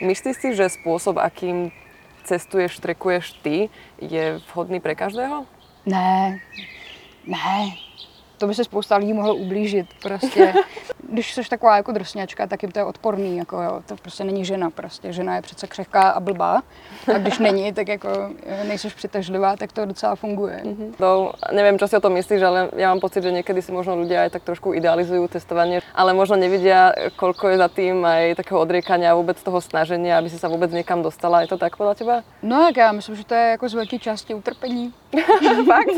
Myslíš si, že spôsob, akým cestuješ, trekuješ ty, je vhodný pre každého? Ne, ne, to by se spousta lidí mohlo ublížit. Prostě, když jsi taková jako drsňačka, tak jim to je odporný. Jako jo. To prostě není žena. Prostě. Žena je přece křehká a blbá. A když není, tak jako nejseš přitažlivá, tak to docela funguje. Mm-hmm. To, nevím, co si o tom myslíš, ale já mám pocit, že někdy si možno aj tak trošku idealizují testování, ale možno nevidia, kolko je za tým aj takého odriekania a vůbec toho snažení, aby si sa vůbec někam dostala. Je to tak podle teba? No tak já myslím, že to je jako z velké části utrpení. Fakt?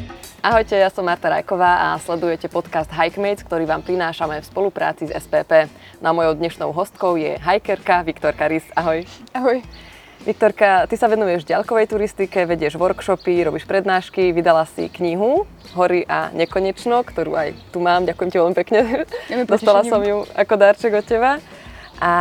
Ahojte, ja som Marta Rajková a sledujete podcast Hikemates, ktorý vám prinášame v spolupráci s SPP. Na mojou dnešnou hostkou je hajkerka Viktorka Rys. Ahoj. Ahoj. Viktorka, ty sa venuješ ďalkovej turistike, vedieš workshopy, robíš prednášky, vydala si knihu Hory a nekonečno, ktorú aj tu mám, ďakujem ti veľmi pekne. Dostala som ju ako darček od teba. A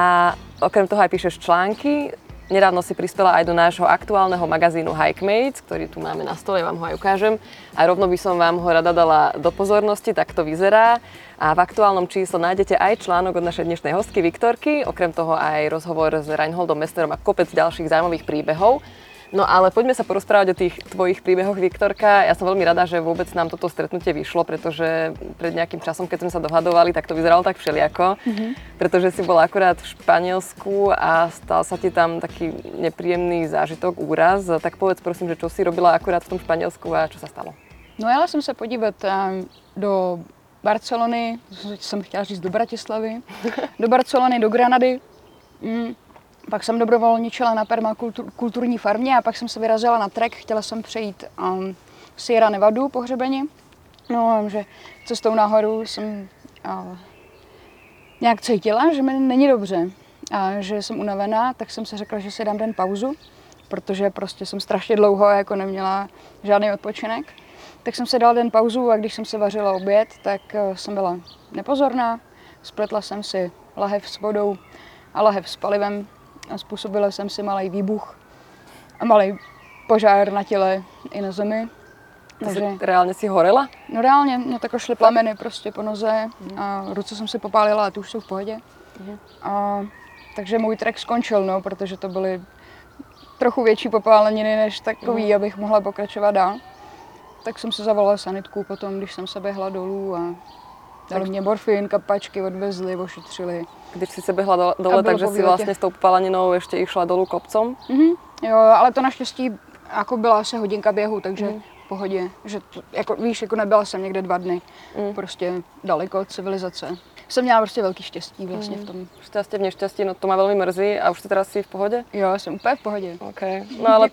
okrem toho aj píšeš články, Nedávno si prispela aj do nášho aktuálneho magazínu Hikemates, ktorý tu máme na stole, vám ho aj ukážem. A rovno by som vám ho rada dala do pozornosti, tak to vyzerá. A v aktuálnom čísle nájdete aj článok od našej dnešnej hostky Viktorky, okrem toho aj rozhovor s Reinholdom Mesterom a kopec ďalších zaujímavých príbehov. No ale poďme sa porozprávať o tých tvojich príbehoch, Viktorka. Ja som veľmi rada, že vôbec nám toto stretnutie vyšlo, pretože pred nejakým časom, keď sme sa dohadovali, tak to vyzeralo tak všelijako. Mm-hmm. Pretože si bola akurát v Španielsku a stal sa ti tam taký nepríjemný zážitok, úraz. Tak povedz prosím, že čo si robila akurát v tom Španielsku a čo sa stalo? No jela jsem se podívat do Barcelony, jsem chtěla říct do Bratislavy, do Barcelony, do Granady. Mm pak jsem dobrovolničila na permakulturní farmě a pak jsem se vyrazila na trek. Chtěla jsem přejít um, Sierra Nevadu po hřebeni. No, že cestou nahoru jsem uh, nějak cítila, že mi není dobře a že jsem unavená, tak jsem si řekla, že si dám den pauzu, protože prostě jsem strašně dlouho jako neměla žádný odpočinek. Tak jsem si dala den pauzu a když jsem se vařila oběd, tak uh, jsem byla nepozorná. Spletla jsem si lahev s vodou a lahev s palivem a způsobila jsem si malý výbuch a malý požár na těle i na zemi. Takže reálně si horela? No reálně, mě tak šly plameny prostě po noze a ruce jsem si popálila a ty už jsou v pohodě. Mhm. A, takže můj trek skončil, no, protože to byly trochu větší popáleniny než takový, mm. abych mohla pokračovat dál. Tak jsem si zavolala sanitku potom, když jsem se běhla dolů a dali mě morfin, kapačky odvezli, ošetřili. Když si se běhla dole, takže si vlastně s tou popáleninou ještě išla dolů kopcom? Mm-hmm. Jo, ale to naštěstí jako byla asi hodinka běhu, takže mm. v pohodě. Že to, jako, víš, jako nebyla jsem někde dva dny, mm. prostě daleko od civilizace. Jsem měla prostě velký štěstí vlastně mm. v tom. Štěstí v neštěstí, no to má velmi mrzí a už ty teda si v pohodě? Jo, jsem úplně v pohodě. Okay. No ale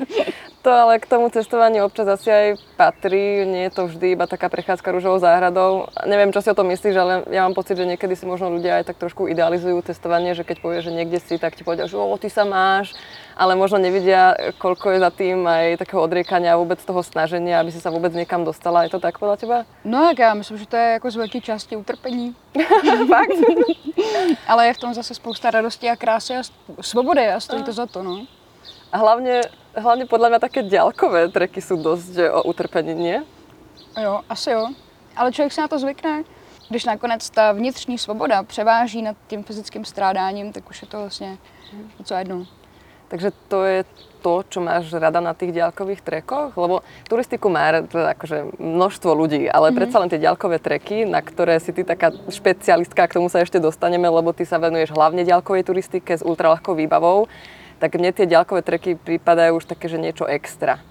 To ale k tomu cestovaniu občas asi aj patrí, nie je to vždy iba taká prechádzka rúžovou záhradou. Neviem, čo si o tom myslíš, ale ja mám pocit, že niekedy si možno ľudia aj tak trošku idealizujú cestovanie, že keď povieš, že niekde si, tak ti povedia, že o, ty sa máš, ale možno nevidia, koľko je za tým aj takého odriekania a vôbec toho snaženia, aby si sa vôbec niekam dostala. Je to tak podľa teba? No tak já myslím, že to je jako z velké části utrpení. Fakt? ale je v tom zase spousta radosti a krásy a svobody a stojí to za to, no. A hlavně hlavne podľa mňa také ďalkové treky sú dosť o utrpení, nie? Jo, asi jo. Ale člověk se na to zvykne. Když nakonec ta vnitřní svoboda převáží nad tím fyzickým strádáním, tak už je to vlastně něco jedno. Takže to je to, čo máš rada na tých ďalkových trekoch? Lebo turistiku má akože množstvo ľudí, ale mm-hmm. predsa len tie ďalkové treky, na ktoré si ty taká špecialistka, k tomu sa ešte dostaneme, lebo ty sa venuješ hlavne ďalkovej turistike s ultralahkou výbavou tak mne tie ďalkové treky prípadajú už také, že niečo extra.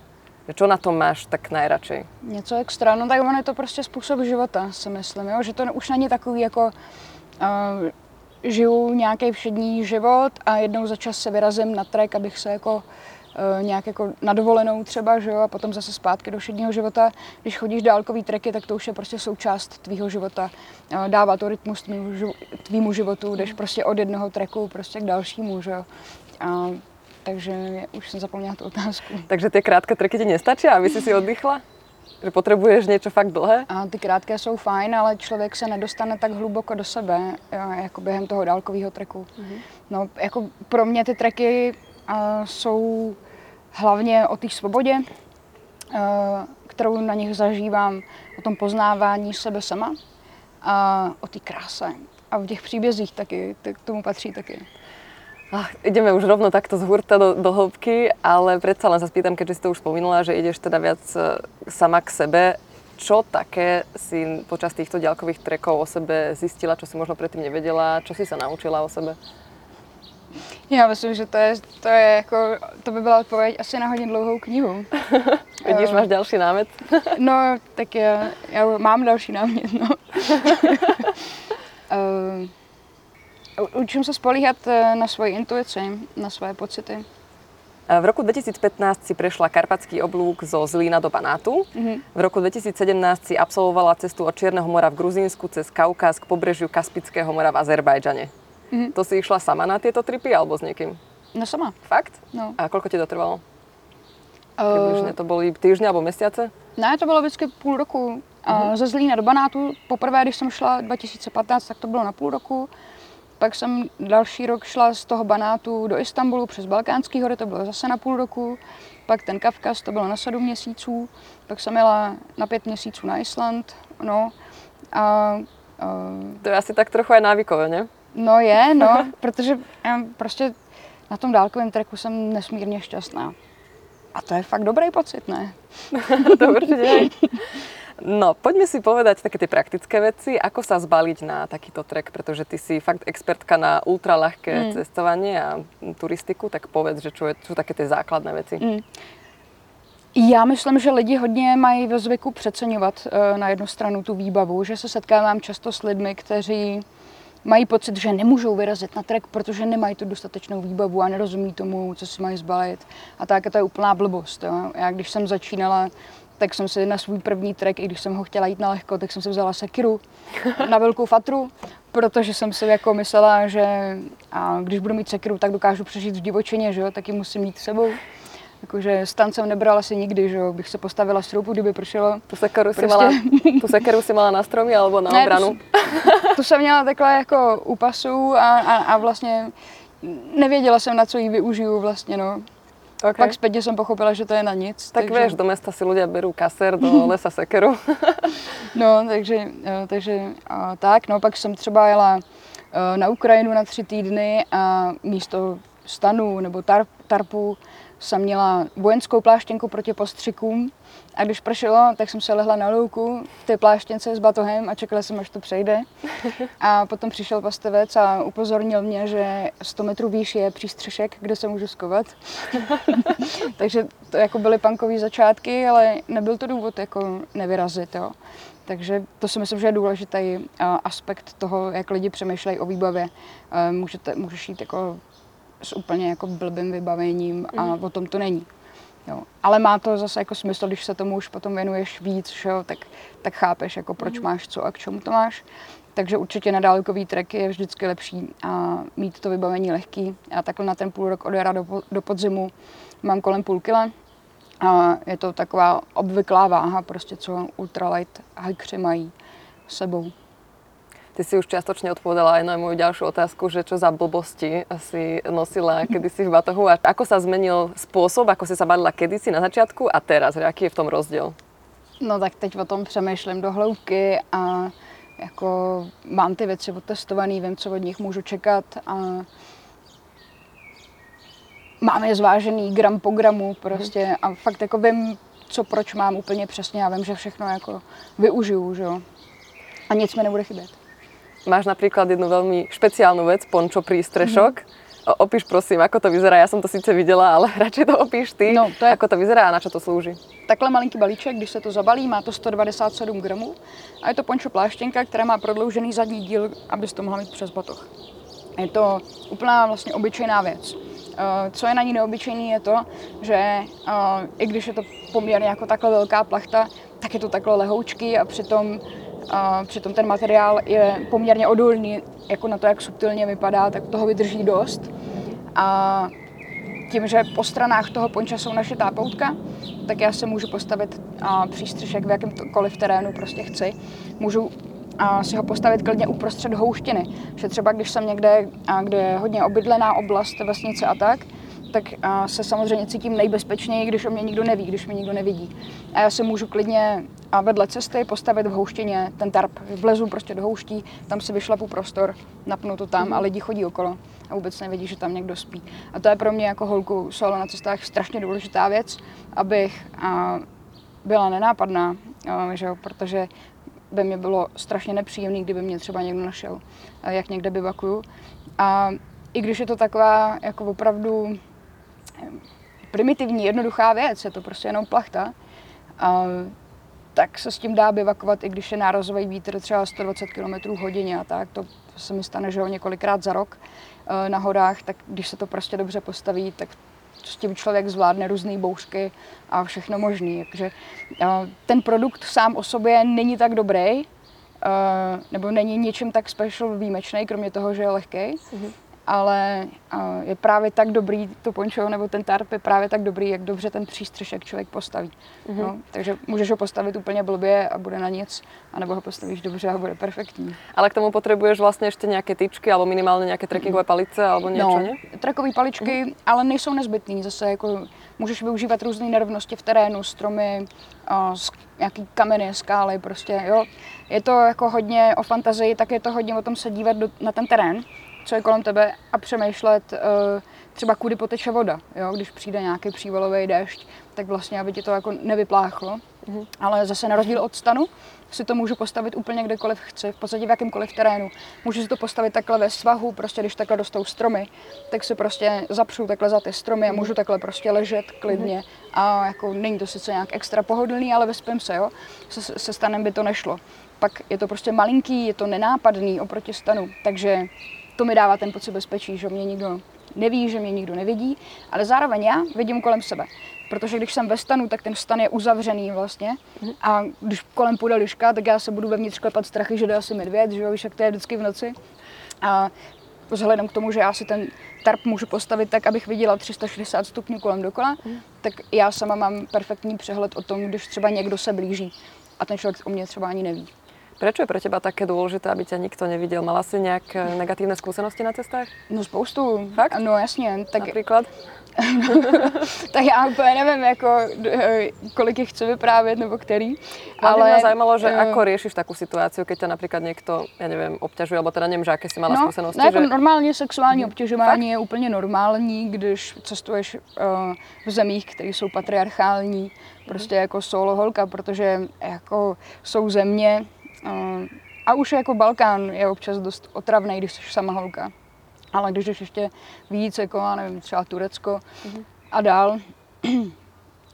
Čo na tom máš tak najradšej? Něco extra, no tak ono je to prostě způsob života, si myslím, jo? že to už není takový jako uh, žiju nějaký všední život a jednou za čas se vyrazím na trek, abych se jako uh, nějak jako na dovolenou třeba, že jo, a potom zase zpátky do všedního života. Když chodíš dálkový treky, tak to už je prostě součást tvýho života. Uh, dává to rytmus tvýmu životu, jdeš prostě od jednoho treku prostě k dalšímu, že jo. A, takže už jsem zapomněla tu otázku. Takže ty krátké treky ti nestačí, aby si si oddychla? Že potřebuješ něco fakt dlhé? A ty krátké jsou fajn, ale člověk se nedostane tak hluboko do sebe, jako během toho dálkového treku. Mm-hmm. No, jako pro mě ty treky uh, jsou hlavně o té svobodě, uh, kterou na nich zažívám, o tom poznávání sebe sama a o té kráse. a v těch příbězích taky, tak k tomu patří taky. Ach, ideme už rovno takto z hurta do, do hĺbky, ale predsa len sa spýtam, keďže si to už spomínala, že ideš teda viac e, sama k sebe. Čo také si počas týchto ďalkových trekov o sebe zistila, čo si možno predtým nevedela, čo si sa naučila o sebe? Já myslím, že to je, to je jako, to by byla odpověď asi na hodně dlouhou knihu. Vidíš, máš další námet? no, tak já, já mám další námět, no. uh, učím se spolíhat eh, na svoji intuici, na svoje pocity. V roku 2015 si prešla karpatský oblúk zo Zlína do Banátu. Mm-hmm. V roku 2017 si absolvovala cestu od Čierneho mora v Gruzínsku cez Kaukaz k pobrežiu Kaspického mora v Azerbajdžane. Mm-hmm. To si išla sama na tieto tripy alebo s niekým? No sama. Fakt? No. A koľko ti to trvalo? Približne to boli týždně nebo měsíce? Ne, to bylo vždycky půl roku. Mm-hmm. Ze Zlína do Banátu, poprvé, když jsem šla 2015, tak to bylo na půl roku. Pak jsem další rok šla z toho Banátu do Istanbulu přes Balkánský hory, to bylo zase na půl roku. Pak ten Kavkaz, to bylo na sedm měsíců. Pak jsem jela na pět měsíců na Island. No. A, a... To je asi tak trochu aj návykové, ne? No je, no, protože já prostě na tom dálkovém treku jsem nesmírně šťastná. A to je fakt dobrý pocit, ne? to No, poďme si povedať také tie praktické veci, ako sa zbaliť na takýto trek, pretože ty si fakt expertka na ultralahké mm. cestovanie a turistiku, tak povedz, že čo, je, čo také tie základné veci. Mm. Já myslím, že lidi hodně mají ve zvyku přeceňovat uh, na jednu stranu tu výbavu, že se setkávám často s lidmi, kteří mají pocit, že nemůžou vyrazit na trek, protože nemají tu dostatečnou výbavu a nerozumí tomu, co si mají zbalit. A tak to je úplná blbost. Jo. Já když jsem začínala, tak jsem si na svůj první trek, i když jsem ho chtěla jít na lehko, tak jsem si vzala sekiru na velkou fatru, protože jsem si jako myslela, že a když budu mít sekiru, tak dokážu přežít v divočině, že jo, tak ji musím mít s sebou. Jakože stan jsem nebrala asi nikdy, že jo, bych se postavila stroupu, kdyby pršelo. Tu sekeru, prostě... si mala, tu sekeru si mala na stromě alebo na ne, obranu? Tu, tu jsem měla takhle jako u pasu a, a, a vlastně nevěděla jsem, na co ji využiju vlastně, no. Okay. Pak zpětně jsem pochopila, že to je na nic. Tak takže... víš, do města si lidé berou kaser, do lesa sekeru. no, takže, jo, takže a, tak, no, pak jsem třeba jela e, na Ukrajinu na tři týdny a místo stanu nebo tarp, tarpu jsem měla vojenskou pláštěnku proti postřikům a když pršelo, tak jsem se lehla na louku v té pláštěnce s batohem a čekala jsem, až to přejde. A potom přišel pastevec a upozornil mě, že 100 metrů výš je přístřešek, kde se můžu skovat. Takže to jako byly punkové začátky, ale nebyl to důvod jako nevyrazit. Jo. Takže to si myslím, že je důležitý aspekt toho, jak lidi přemýšlejí o výbavě. Můžete, můžeš jít jako s úplně jako blbým vybavením a mm. o tom to není. Jo. Ale má to zase jako smysl, když se tomu už potom věnuješ víc, že jo, tak, tak chápeš, jako proč mm. máš co a k čemu to máš. Takže určitě na dálkový trek je vždycky lepší a mít to vybavení lehký. Já takhle na ten půl rok od jara do, do podzimu mám kolem půl kila. A je to taková obvyklá váha, prostě co ultralight hikři mají sebou. Ty si už čiastočne odpovedala aj na moju ďalšiu otázku, že čo za blbosti si nosila kedysi v batohu a ako sa zmenil spôsob, ako si sa balila kedysi na začiatku a teraz, že aký je v tom rozdiel? No tak teď o tom přemýšlím do hloubky a jako mám ty věci otestované, vím, co od nich můžu čekat a mám je zvážený gram po gramu prostě a fakt jako vím, co proč mám úplně přesně a vím, že všechno jako využiju, že jo. A nic mi nebude chybět. Máš napríklad jednu veľmi špeciálnu vec, pončo prístrešok. Mm-hmm. Opíš prosím, ako to vyzerá. Ja som to sice viděla, ale radšej to opíš ty. No, to je... Ako to vyzerá a na čo to slouží? Takhle malinký balíček, když se to zabalí, má to 197 gramů a je to pončo pláštěnka, která má prodloužený zadní díl, abys to mohla mít přes batoh. Je to úplná vlastně obyčejná věc. Eh, co je na ní neobyčejný je to, že eh, i když je to poměrně jako takhle velká plachta, tak je to takhle lehoučký a přitom a přitom ten materiál je poměrně odolný, jako na to, jak subtilně vypadá, tak toho vydrží dost. A tím, že po stranách toho ponča jsou našitá poutka, tak já se můžu postavit a přístřešek v jakémkoliv terénu prostě chci. Můžu a si ho postavit klidně uprostřed houštiny. Že třeba když jsem někde, a kde je hodně obydlená oblast, vesnice a tak, tak se samozřejmě cítím nejbezpečněji, když o mě nikdo neví, když mě nikdo nevidí. A já se můžu klidně a vedle cesty postavit v houštině ten tarp. Vlezu prostě do houští, tam si vyšlapu prostor, napnu to tam a lidi chodí okolo a vůbec nevidí, že tam někdo spí. A to je pro mě jako holku solo na cestách strašně důležitá věc, abych byla nenápadná, že jo, protože by mě bylo strašně nepříjemné, kdyby mě třeba někdo našel, jak někde bivakuju. A i když je to taková jako opravdu primitivní, jednoduchá věc, je to prostě jenom plachta, a, tak se s tím dá bivakovat, i když je nárazový vítr třeba 120 km hodině a tak. To se mi stane, že ho několikrát za rok e, na horách, tak když se to prostě dobře postaví, tak s tím člověk zvládne různé bouřky a všechno možné. Takže e, ten produkt sám o sobě není tak dobrý, e, nebo není ničím tak special výjimečný, kromě toho, že je lehký. Mm-hmm ale je právě tak dobrý to poncho nebo ten tarp je právě tak dobrý, jak dobře ten přístřešek člověk postaví. Mm-hmm. No, takže můžeš ho postavit úplně blbě a bude na nic, anebo ho postavíš dobře a bude perfektní. Ale k tomu potřebuješ vlastně ještě nějaké tyčky, alebo minimálně nějaké trekkingové palice, alebo něco, no, ne? Trekkové paličky, mm-hmm. ale nejsou nezbytné. Zase jako můžeš využívat různé nerovnosti v terénu, stromy, nějaký kameny, skály, prostě, jo. Je to jako hodně o fantazii, tak je to hodně o tom se dívat do, na ten terén co je kolem tebe a přemýšlet uh, třeba kudy poteče voda, jo? když přijde nějaký přívalový déšť, tak vlastně, aby ti to jako nevypláchlo. Mm-hmm. Ale zase na rozdíl od stanu si to můžu postavit úplně kdekoliv chci, v podstatě v jakémkoliv terénu. Můžu si to postavit takhle ve svahu, prostě když takhle dostou stromy, tak si prostě zapřu takhle za ty stromy a můžu takhle prostě ležet klidně. Mm-hmm. A jako není to sice nějak extra pohodlný, ale vyspím se, jo. Se, se stanem by to nešlo. Pak je to prostě malinký, je to nenápadný oproti stanu, takže to mi dává ten pocit bezpečí, že mě nikdo neví, že mě nikdo nevidí, ale zároveň já vidím kolem sebe. Protože když jsem ve stanu, tak ten stan je uzavřený vlastně. A když kolem půjde liška, tak já se budu vevnitř klepat strachy, že jde asi medvěd, že jo, víš, jak to je vždycky v noci. A vzhledem k tomu, že já si ten tarp můžu postavit tak, abych viděla 360 stupňů kolem dokola, tak já sama mám perfektní přehled o tom, když třeba někdo se blíží a ten člověk o mě třeba ani neví. Prečo je pre teba také dôležité, aby ťa nikto nevidel? Mala si nějak negatívne skúsenosti na cestách? No spoustu. Fakt? No jasně. Tak... Například? tak já úplně nevím, jako, kolik jich chci vyprávět, nebo který. Ale mě zajímalo, že uh, ako riešiš takú situáciu, keď ťa například někdo, já nevím, obťažuje, alebo teda nevím, že jaké si mala no, skúsenosti. No, jako že... normálně sexuální hmm. obtěžování Fakt? je úplně normální, když cestuješ uh, v zemích, které jsou patriarchální, prostě jako solo holka, protože jako jsou země, a už jako Balkán je občas dost otravný, když jsi sama holka. Ale když jdeš ještě víc, jako, nevím, třeba Turecko mm-hmm. a dál,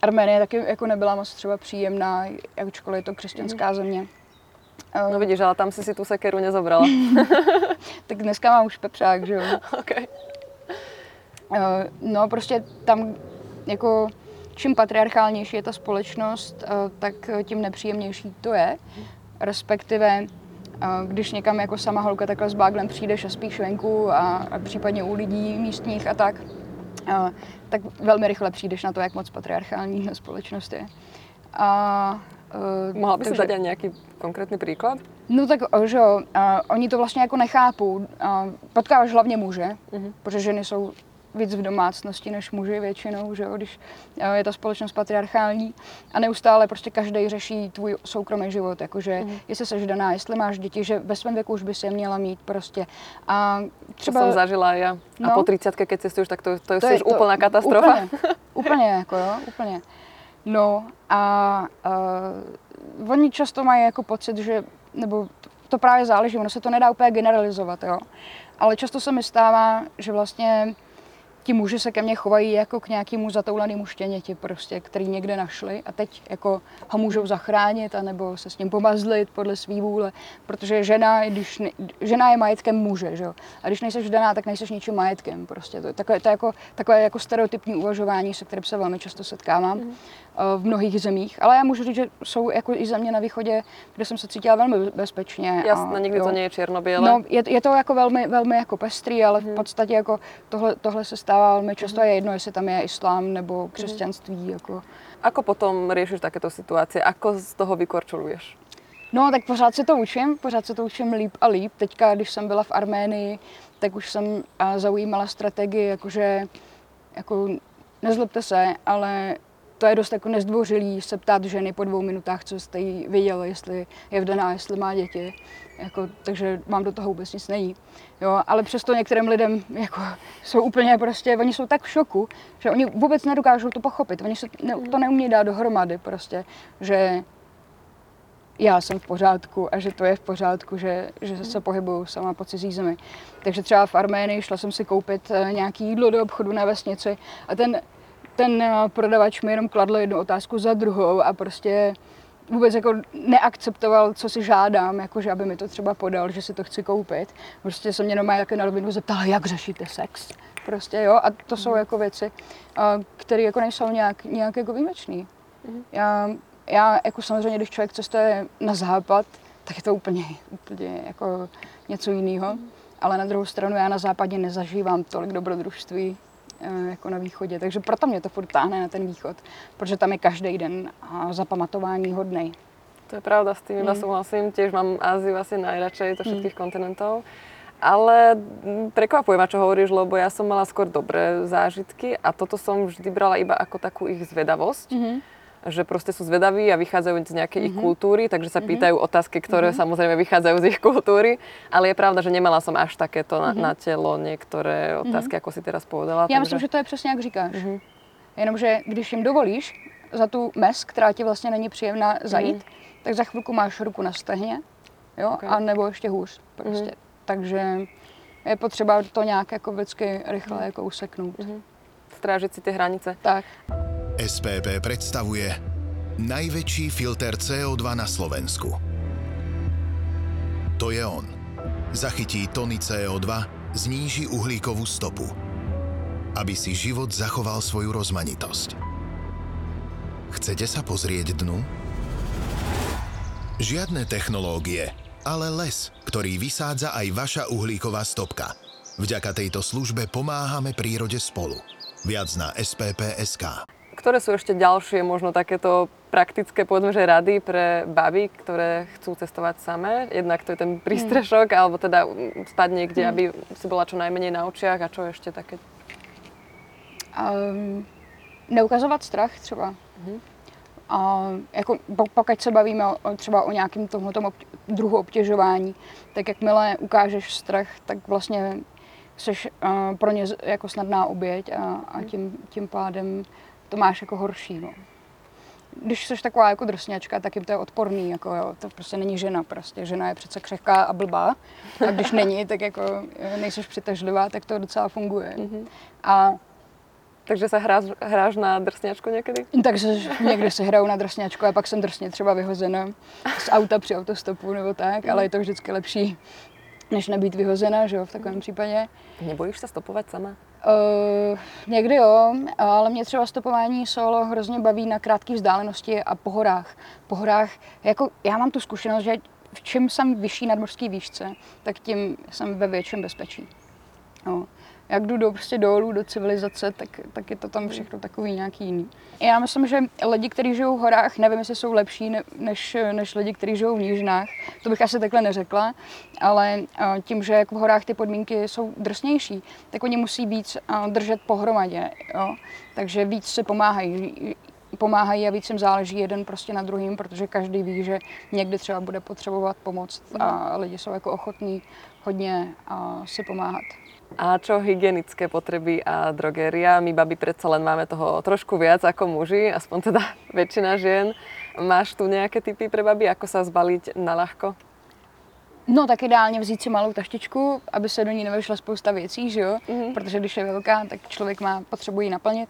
Arménie taky jako nebyla moc třeba příjemná, jakkoliv je to křesťanská mm-hmm. země. No vidíš, ale tam si si tu sekeru nezobrala. tak dneska mám už pepřák, že jo. okay. No prostě tam jako čím patriarchálnější je ta společnost, tak tím nepříjemnější to je respektive když někam jako sama holka takhle s báglem přijdeš a spíš venku a, a případně u lidí místních a tak, a, tak velmi rychle přijdeš na to, jak moc patriarchální společnost je. A, Uh, Mohla by se dát nějaký konkrétní příklad? No tak, že jo, uh, oni to vlastně jako nechápou. Uh, potkáváš hlavně muže, uh-huh. protože ženy jsou víc v domácnosti než muži většinou, že jo, když eh, je ta společnost patriarchální a neustále prostě každý řeší tvůj soukromý život, jakože mm. jestli jsi daná, jestli máš děti, že ve svém věku už by se měla mít prostě. A třeba... To jsem zažila já. No, a po 30, když cestuješ, tak to, to, to je úplná katastrofa. Úplně, úplně, jako jo, úplně. No a uh, oni často mají jako pocit, že, nebo to právě záleží, ono se to nedá úplně generalizovat, jo. Ale často se mi stává, že vlastně ti muži se ke mně chovají jako k nějakému zatoulanému štěněti prostě, který někde našli a teď jako ho můžou zachránit anebo se s ním pomazlit podle svý vůle, protože žena, když ne, žena je majetkem muže, že? A když nejseš daná, tak nejseš ničím majetkem prostě. To, takové, to je jako, takové jako stereotypní uvažování, se kterým se velmi často setkávám. Mm v mnohých zemích, ale já můžu říct, že jsou jako i země na východě, kde jsem se cítila velmi bezpečně. Jasně, nikdy jo. to není je černobílé. No, je, je, to jako velmi, velmi jako pestrý, ale hmm. v mhm. podstatě jako tohle, tohle se stává velmi často hmm. je jedno, jestli tam je islám nebo mhm. křesťanství. Hmm. Jako. Ako potom řešíš takéto situace? Ako z toho vykorčuluješ? No, tak pořád se to učím, pořád se to učím líp a líp. Teďka, když jsem byla v Arménii, tak už jsem zaujímala strategii, jakože jako nezlobte se, ale to je dost jako nezdvořilý se ptát ženy po dvou minutách, co jste jí viděl, jestli je vdaná, jestli má děti. Jako, takže vám do toho vůbec nic není. Jo, ale přesto některým lidem jako, jsou úplně prostě, oni jsou tak v šoku, že oni vůbec nedokážou to pochopit. Oni se ne, to neumí dát dohromady prostě, že já jsem v pořádku a že to je v pořádku, že, že se pohybuju sama po cizí zemi. Takže třeba v Arménii šla jsem si koupit eh, nějaký jídlo do obchodu na vesnici a ten, ten eh, prodavač mi jenom kladl jednu otázku za druhou a prostě vůbec jako neakceptoval, co si žádám, jakože aby mi to třeba podal, že si to chci koupit. Prostě se mě normálně jako na rovinu zeptala, jak řešíte sex. Prostě jo, a to jsou jako věci, eh, které jako nejsou nějak, nějak jako výjimečný. Já já jako samozřejmě, když člověk cestuje na západ, tak je to úplně, úplně jako něco jiného. Ale na druhou stranu já na západě nezažívám tolik dobrodružství jako na východě. Takže proto mě to furt táhne na ten východ, protože tam je každý den zapamatování hodný. To je pravda, s tým iba mm. súhlasím. Tiež mám Áziu asi najradšej zo všetkých mm. kontinentov. Ale prekvapuje ma, čo hovoríš, lebo ja som mala skôr dobré zážitky a toto som vždy brala iba ako takú ich zvedavosť. Mm-hmm že proste sú zvedaví a vychádzajú z nejakej mm-hmm. ich mhm. kultúry, takže sa mm-hmm. pýtajú otázky, ktoré mm-hmm. samozrejme vychádzajú z ich kultúry, ale je pravda, že nemala som až takéto mm-hmm. na, na telo niektoré otázky, mm-hmm. ako si teraz povedala. Já takže... myslím, že to je přesně jak říkáš. Mm-hmm. Jenomže když jim dovolíš za tu mes, která ti vlastně není příjemná zajít, mm-hmm. tak za chvilku máš ruku na stehně, jo, okay. a nebo ještě hůř prostě. Mm-hmm. Takže je potřeba to nějak jako vždycky rychle mm-hmm. jako useknout. Mm-hmm. Strážit si ty hranice. Tak. SPP predstavuje najväčší filter CO2 na Slovensku. To je on. Zachytí tony CO2, zníži uhlíkovú stopu. Aby si život zachoval svoju rozmanitosť. Chcete sa pozrieť dnu? Žiadne technológie, ale les, ktorý vysádza aj vaša uhlíková stopka. Vďaka tejto službe pomáhame prírode spolu. Viac na SPP.sk. Ktoré sú ešte ďalšie možno takéto praktické, povedzme, že rady pre baby, ktoré chcú cestovať samé? Jednak to je ten prístrešok, mm. alebo teda spať niekde, mm. aby si bola čo najmenej na očiach a čo ešte také? Um, neukazovat strach třeba. Mm. A jako pokud se bavíme o, třeba o nějakém tomhle druhu obtěžování, tak jakmile ukážeš strach, tak vlastně jsi uh, pro ně jako snadná oběť a, a mhm. tím, tím pádem to máš jako horší. No. Když jsi taková jako drsňačka, tak jim to je odporný, jako jo, to prostě není žena prostě. Žena je přece křehká a blbá a když není, tak jako nejseš přitažlivá, tak to docela funguje. Mm-hmm. A takže se hráš, hráš na drsňačku někdy? Takže někdy se hraju na drsňačku a pak jsem drsně třeba vyhozena z auta při autostopu nebo tak, ale je to vždycky lepší, než nebýt vyhozena, že jo, v takovém případě. Nebojíš se stopovat sama? Uh, někdy jo, ale mě třeba stopování solo hrozně baví na krátké vzdálenosti a po horách. Po horách, jako já mám tu zkušenost, že v čem jsem vyšší nadmořský výšce, tak tím jsem ve větším bezpečí. No jak jdu do, prostě dolů do civilizace, tak, tak je to tam všechno takový nějaký jiný. Já myslím, že lidi, kteří žijou v horách, nevím, jestli jsou lepší ne, než, než lidi, kteří žijou v nížinách, to bych asi takhle neřekla, ale tím, že jako v horách ty podmínky jsou drsnější, tak oni musí víc držet pohromadě, jo? takže víc se pomáhají pomáhají a víc jim záleží jeden prostě na druhým, protože každý ví, že někdy třeba bude potřebovat pomoc a lidi jsou jako ochotní hodně si pomáhat. A čo hygienické potreby a drogéria? My babi predsa len máme toho trošku viac ako muži, aspoň teda väčšina žien. Máš tu nějaké typy pre babi, ako sa zbaliť na ľahko? No tak ideálně vzít si malou taštičku, aby se do ní nevešla spousta věcí, že jo? Mm-hmm. Protože když je velká, tak člověk má potřebu ji naplnit.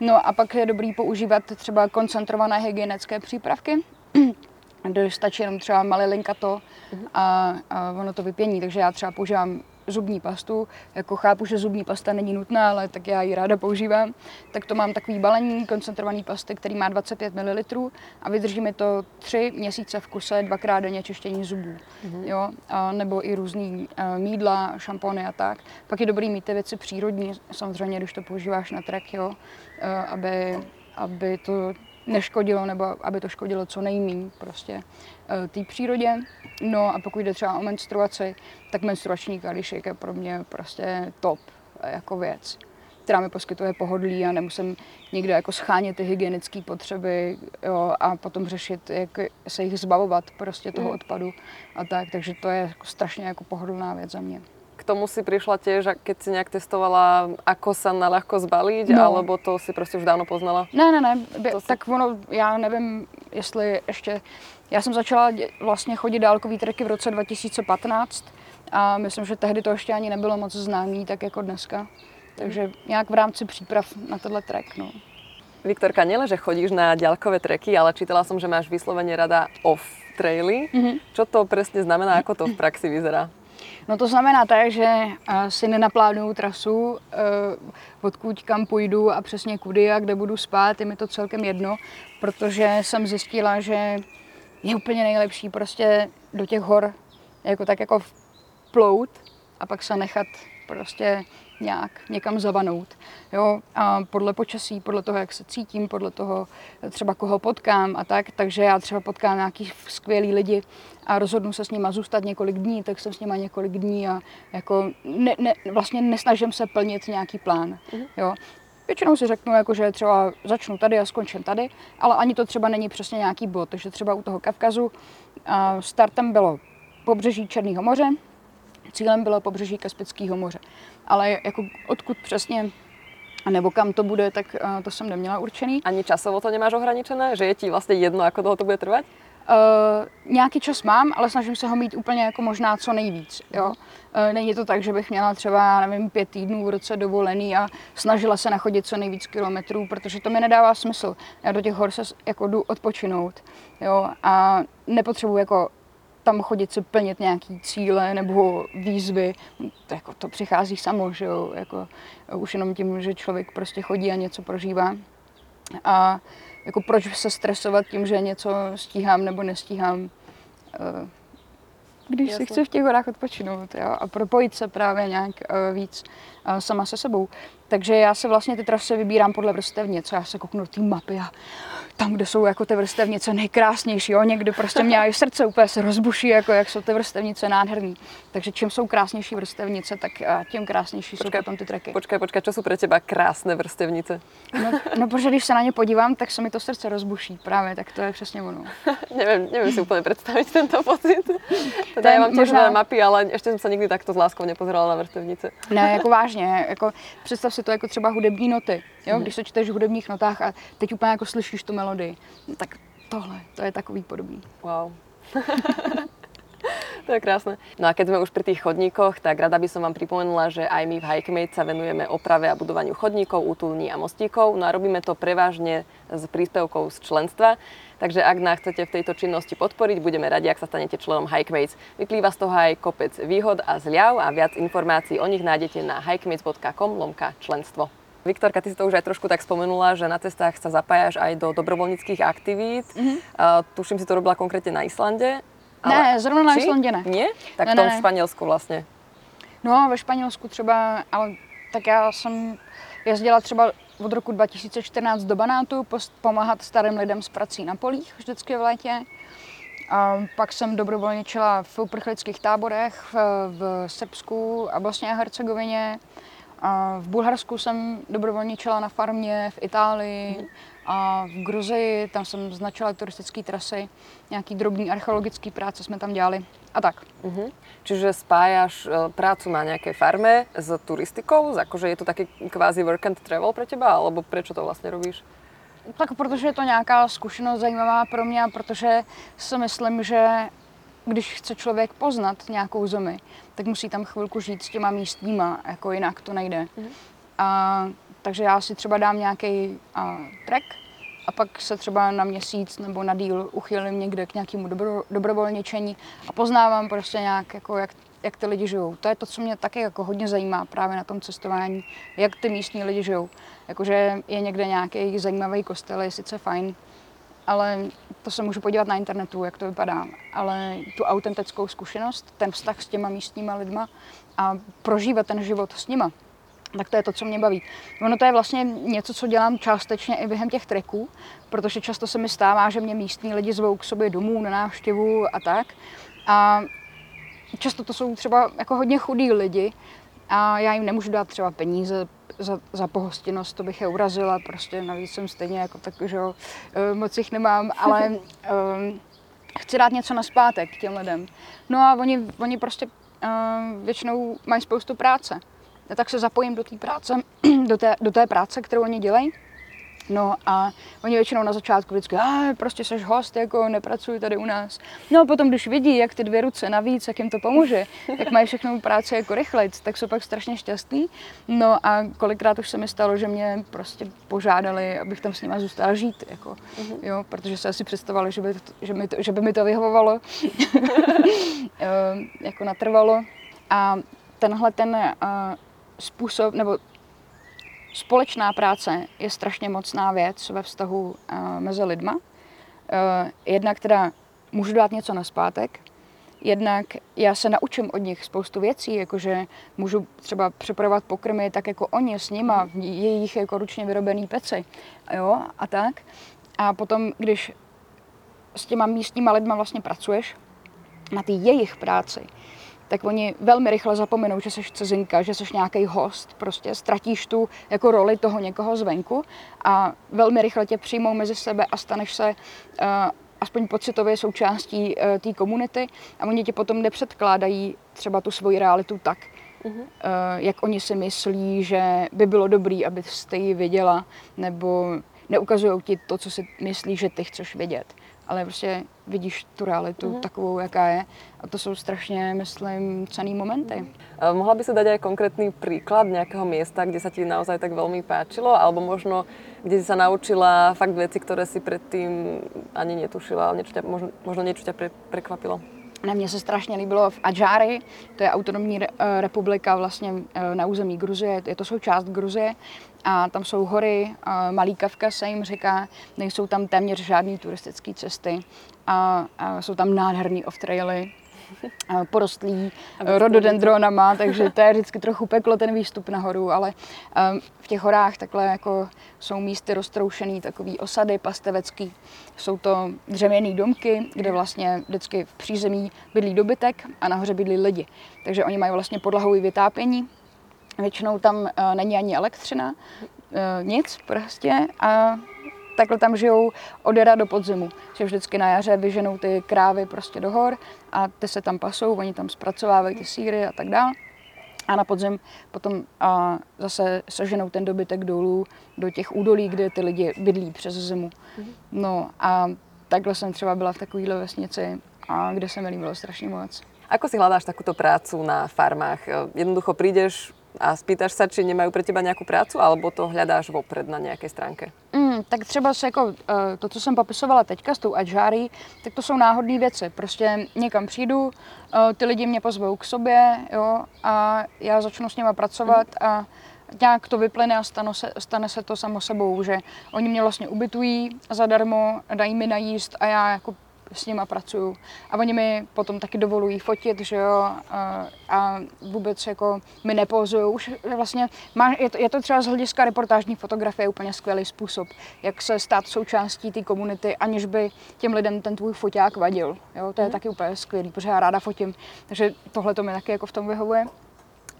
No a pak je dobrý používat třeba koncentrované hygienické přípravky, kde stačí jenom třeba malilinka to mm-hmm. a, a ono to vypění. Takže já třeba používám zubní pastu, jako chápu, že zubní pasta není nutná, ale tak já ji ráda používám, tak to mám takový balení koncentrovaný pasty, který má 25 ml a vydrží mi to tři měsíce v kuse, dvakrát denně čištění zubů, mm-hmm. jo, a nebo i různý uh, mídla, šampony a tak. Pak je dobrý mít ty věci přírodní, samozřejmě, když to používáš na trek, jo, uh, aby, aby to neškodilo, nebo aby to škodilo co nejméně prostě eh, té přírodě. No a pokud jde třeba o menstruaci, tak menstruační kališek je pro mě prostě top jako věc. která mi poskytuje pohodlí a nemusím někde jako schánět ty hygienické potřeby jo, a potom řešit, jak se jich zbavovat prostě toho mm. odpadu a tak. Takže to je jako strašně jako pohodlná věc za mě. K tomu si přišla těž, keď si nějak testovala, ako se na ľahko zbalit, no. alebo to si prostě už dávno poznala? Ne, ne, ne, to tak si... ono, já nevím, jestli ještě, já jsem začala vlastně chodit dálkový treky v roce 2015 a myslím, že tehdy to ještě ani nebylo moc známý, tak jako dneska. Takže nějak v rámci příprav na tenhle trek. No. Viktorka, nielen, že chodíš na ďalkové treky, ale čítala som, že máš vyslovene rada off traily. Mm-hmm. Čo to presne znamená, ako to v praxi vyzerá? No to znamená tak, že si nenaplánuju trasu, odkud kam půjdu a přesně kudy a kde budu spát, je mi to celkem jedno, protože jsem zjistila, že je úplně nejlepší prostě do těch hor jako tak jako plout a pak se nechat prostě nějak někam zavanout. Jo? A podle počasí, podle toho, jak se cítím, podle toho třeba koho potkám a tak. Takže já třeba potkám nějaký skvělý lidi a rozhodnu se s nima zůstat několik dní, tak jsem s nima několik dní a jako ne, ne, vlastně nesnažím se plnit nějaký plán. Mm-hmm. Jo? Většinou si řeknu, jako, že třeba začnu tady a skončím tady, ale ani to třeba není přesně nějaký bod. Takže třeba u toho Kavkazu startem bylo pobřeží Černého moře, Cílem bylo pobřeží Kaspického moře. Ale jako odkud přesně nebo kam to bude, tak uh, to jsem neměla určený. Ani časovo to nemáš ohraničené? Že je ti vlastně jedno, jako dlouho to bude trvat? Uh, nějaký čas mám, ale snažím se ho mít úplně jako možná co nejvíc. Jo? Uh, není to tak, že bych měla třeba, nevím, pět týdnů v roce dovolený a snažila se nachodit co nejvíc kilometrů, protože to mi nedává smysl. Já do těch hor se jako jdu odpočinout. Jo? A nepotřebuji jako tam chodit si plnit nějaký cíle nebo výzvy, to, jako, to přichází samo, že jo, jako, už jenom tím, že člověk prostě chodí a něco prožívá. A jako proč se stresovat tím, že něco stíhám nebo nestíhám, eh, když Jasně. si chci v těch horách odpočinout jo, a propojit se právě nějak uh, víc uh, sama se sebou. Takže já se vlastně ty trasy vybírám podle vrstevnic. Já se kouknu do té mapy a tam, kde jsou jako ty vrstevnice nejkrásnější, jo, někdy prostě mě i srdce úplně se rozbuší, jako jak jsou ty vrstevnice nádherné. Takže čím jsou krásnější vrstevnice, tak tím krásnější počkej, jsou potom ty treky. Počkej, počkej, co jsou pro teba krásné vrstevnice? No, no, protože když se na ně podívám, tak se mi to srdce rozbuší právě, tak to je přesně ono. nevím, nevím si úplně představit tento pocit. Teda já mám možná... mapy, ale ještě jsem se nikdy takto s láskou nepozerala na vrstevnice. Ne, jako vážně, jako představ si to jako třeba hudební noty. Jo? Když se čteš v hudebních notách a teď úplně jako slyšíš tu melodii, no, tak tohle, to je takový podobný. Wow. to je krásne. No a keď sme už pri tých chodníkoch, tak rada by som vám pripomenula, že aj my v Hikemate sa venujeme oprave a budovaniu chodníkov, útulní a mostíkov. No a robíme to prevažne s príspevkou z členstva. Takže ak nás chcete v tejto činnosti podporiť, budeme radi, ak sa stanete členom Hikemates. Vyplýva z toho aj kopec výhod a zľav a viac informácií o nich nájdete na hikemates.com lomka členstvo. Viktorka, ty si to už aj trošku tak spomenula, že na cestách sa zapájaš aj do dobrovoľníckých aktivít. Mm-hmm. Uh, tuším, si to robila konkrétne na Islande. Ale... Ne, zrovna na Islandě ne. Nie? Tak ne, v tom ne, ne. Španělsku vlastně. No, ve Španělsku třeba, ale tak já jsem jezdila třeba od roku 2014 do Banátu pomáhat starým lidem s prací na polích vždycky v létě. A pak jsem dobrovolničila v uprchlických táborech v, v Srbsku a Bosně a Hercegovině. A v Bulharsku jsem dobrovolničila na farmě, v Itálii, a v Gruzii, tam jsem značila turistické trasy, nějaký drobný archeologický práce jsme tam dělali a tak. Uh-huh. Čiže spájaš uh, prácu na nějaké farme s turistikou? Akože je to taky kvázi work and travel pro teba? Alebo prečo to vlastně robíš? Tak protože je to nějaká zkušenost zajímavá pro mě, protože si myslím, že když chce člověk poznat nějakou zemi, tak musí tam chvilku žít s těma místníma, jako jinak to nejde. Uh-huh. A takže já si třeba dám nějaký trek a pak se třeba na měsíc nebo na díl uchylím někde k nějakému dobro, dobrovolničení a poznávám prostě nějak, jako jak, jak ty lidi žijou. To je to, co mě taky jako hodně zajímá právě na tom cestování, jak ty místní lidi žijou. Jakože je někde nějaký zajímavý kostel, je sice fajn, ale to se můžu podívat na internetu, jak to vypadá. Ale tu autentickou zkušenost, ten vztah s těma místníma lidma a prožívat ten život s nima, tak to je to, co mě baví. Ono to je vlastně něco, co dělám částečně i během těch treků, protože často se mi stává, že mě místní lidi zvou k sobě domů na návštěvu a tak. A často to jsou třeba jako hodně chudí lidi a já jim nemůžu dát třeba peníze za, za pohostinnost, to bych je urazila, prostě navíc jsem stejně jako tak, že jo, eh, moc jich nemám, ale um, chci dát něco na zpátek těm lidem. No a oni, oni prostě uh, většinou mají spoustu práce. Já tak se zapojím do té práce, do té, do té práce, kterou oni dělají No a oni většinou na začátku vždycky, a prostě seš host, jako nepracuj tady u nás. No a potom, když vidí, jak ty dvě ruce navíc, jak jim to pomůže, jak mají všechno práci jako rychlejc, tak jsou pak strašně šťastný. No a kolikrát už se mi stalo, že mě prostě požádali, abych tam s nimi zůstala žít, jako, uh-huh. jo, protože se asi představovali, že by, to, že, mi to, že by mi to vyhovovalo, jako natrvalo. A tenhle ten uh, způsob, nebo společná práce je strašně mocná věc ve vztahu uh, mezi lidma. Uh, jednak teda můžu dát něco na zpátek, jednak já se naučím od nich spoustu věcí, jakože můžu třeba připravovat pokrmy tak jako oni s nima, v jejich jako ručně vyrobený peci, jo, a tak. A potom, když s těma místníma lidma vlastně pracuješ na té jejich práci, tak oni velmi rychle zapomenou, že jsi cizinka, že jsi nějaký host, prostě ztratíš tu jako roli toho někoho zvenku a velmi rychle tě přijmou mezi sebe a staneš se uh, aspoň pocitově součástí uh, té komunity. A oni ti potom nepředkládají třeba tu svoji realitu tak, uh, jak oni si myslí, že by bylo dobrý, abyste ji viděla, nebo neukazují ti to, co si myslí, že ty chceš vidět ale prostě vidíš tu realitu mm-hmm. takovou, jaká je. A to jsou strašně, myslím, cený momenty. Mm-hmm. Mohla by si dať aj konkrétny príklad nejakého miesta, kde sa ti naozaj tak veľmi páčilo, alebo možno, kde si sa naučila fakt veci, ktoré si predtým ani netušila, ale niečo ťa, možno, možno niečo ťa pre, prekvapilo? Ne, mně se strašně líbilo v Adžári, to je autonomní eh, republika vlastně eh, na území Gruzie, je to součást Gruzie a tam jsou hory, Malý Kavka se jim říká, nejsou tam téměř žádné turistické cesty a, a jsou tam nádherný off-traily, porostlý rododendronama, takže to je vždycky trochu peklo ten výstup nahoru, ale um, v těch horách takhle jako jsou místy roztroušený, takový osady pastevecký. Jsou to dřevěné domky, kde vlastně vždycky v přízemí bydlí dobytek a nahoře bydlí lidi. Takže oni mají vlastně podlahový vytápění, většinou tam uh, není ani elektřina, uh, nic prostě a takhle tam žijou od jara do podzimu. Že vždycky na jaře vyženou ty krávy prostě do hor a ty se tam pasou, oni tam zpracovávají ty síry a tak dále. A na podzim potom a zase seženou ten dobytek dolů do těch údolí, kde ty lidi bydlí přes zimu. Mhm. No a takhle jsem třeba byla v takovéhle vesnici, a kde se mi líbilo strašně moc. Ako si hľadáš takúto prácu na farmách? Jednoducho prídeš a spýtaš sa, či nemajú pre teba nějakou prácu, alebo to hľadáš vopred na nějaké stránke? Mm, tak třeba se jako eh, to, co jsem popisovala teďka s tou Adžári, tak to jsou náhodné věci. Prostě někam přijdu, eh, ty lidi mě pozvou k sobě, jo, a já začnu s nima pracovat mm. a nějak to vyplyne a stane se, stane se to samo sebou, že oni mě vlastně ubytují zadarmo, dají mi najíst a já jako s nima pracuju. A oni mi potom taky dovolují fotit, že jo, a, vůbec jako mi nepozují. Už vlastně má, je, to, je to třeba z hlediska reportážní fotografie úplně skvělý způsob, jak se stát součástí té komunity, aniž by těm lidem ten tvůj foťák vadil. Jo, to je mm. taky úplně skvělý, protože já ráda fotím. Takže tohle to mi taky jako v tom vyhovuje.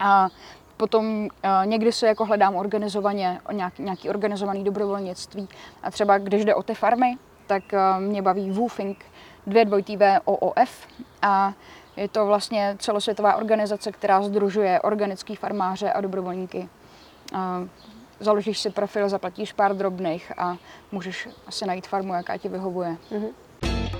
A potom uh, někdy se jako hledám organizovaně, nějaký, nějaký organizovaný dobrovolnictví. A třeba když jde o ty farmy, tak uh, mě baví Woofing, dvě dvojitý V OOF a je to vlastně celosvětová organizace, která združuje organický farmáře a dobrovolníky. A založíš si profil, zaplatíš pár drobných a můžeš asi najít farmu, jaká ti vyhovuje. Mm-hmm.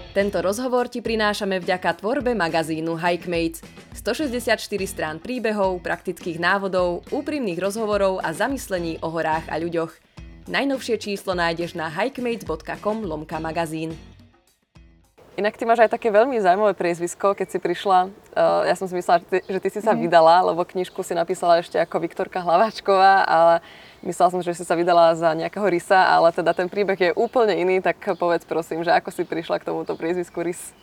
Tento rozhovor ti prinášame vďaka tvorbe magazínu Hikemates. 164 strán príbehov, praktických návodov, úprimných rozhovorov a zamyslení o horách a ľuďoch. Najnovšie číslo nájdeš na hikemates.com lomka magazín. Inak ty máš aj také veľmi zaujímavé priezvisko, keď si prišla. Uh, ja som si myslela, že ty, že ty si sa mm. vydala, lebo knižku si napísala ešte ako Viktorka Hlaváčková, ale myslela som, že si sa vydala za nejakého Rysa, ale teda ten príbeh je úplne iný, tak povedz prosím, že ako si prišla k tomuto priezvisku Rys?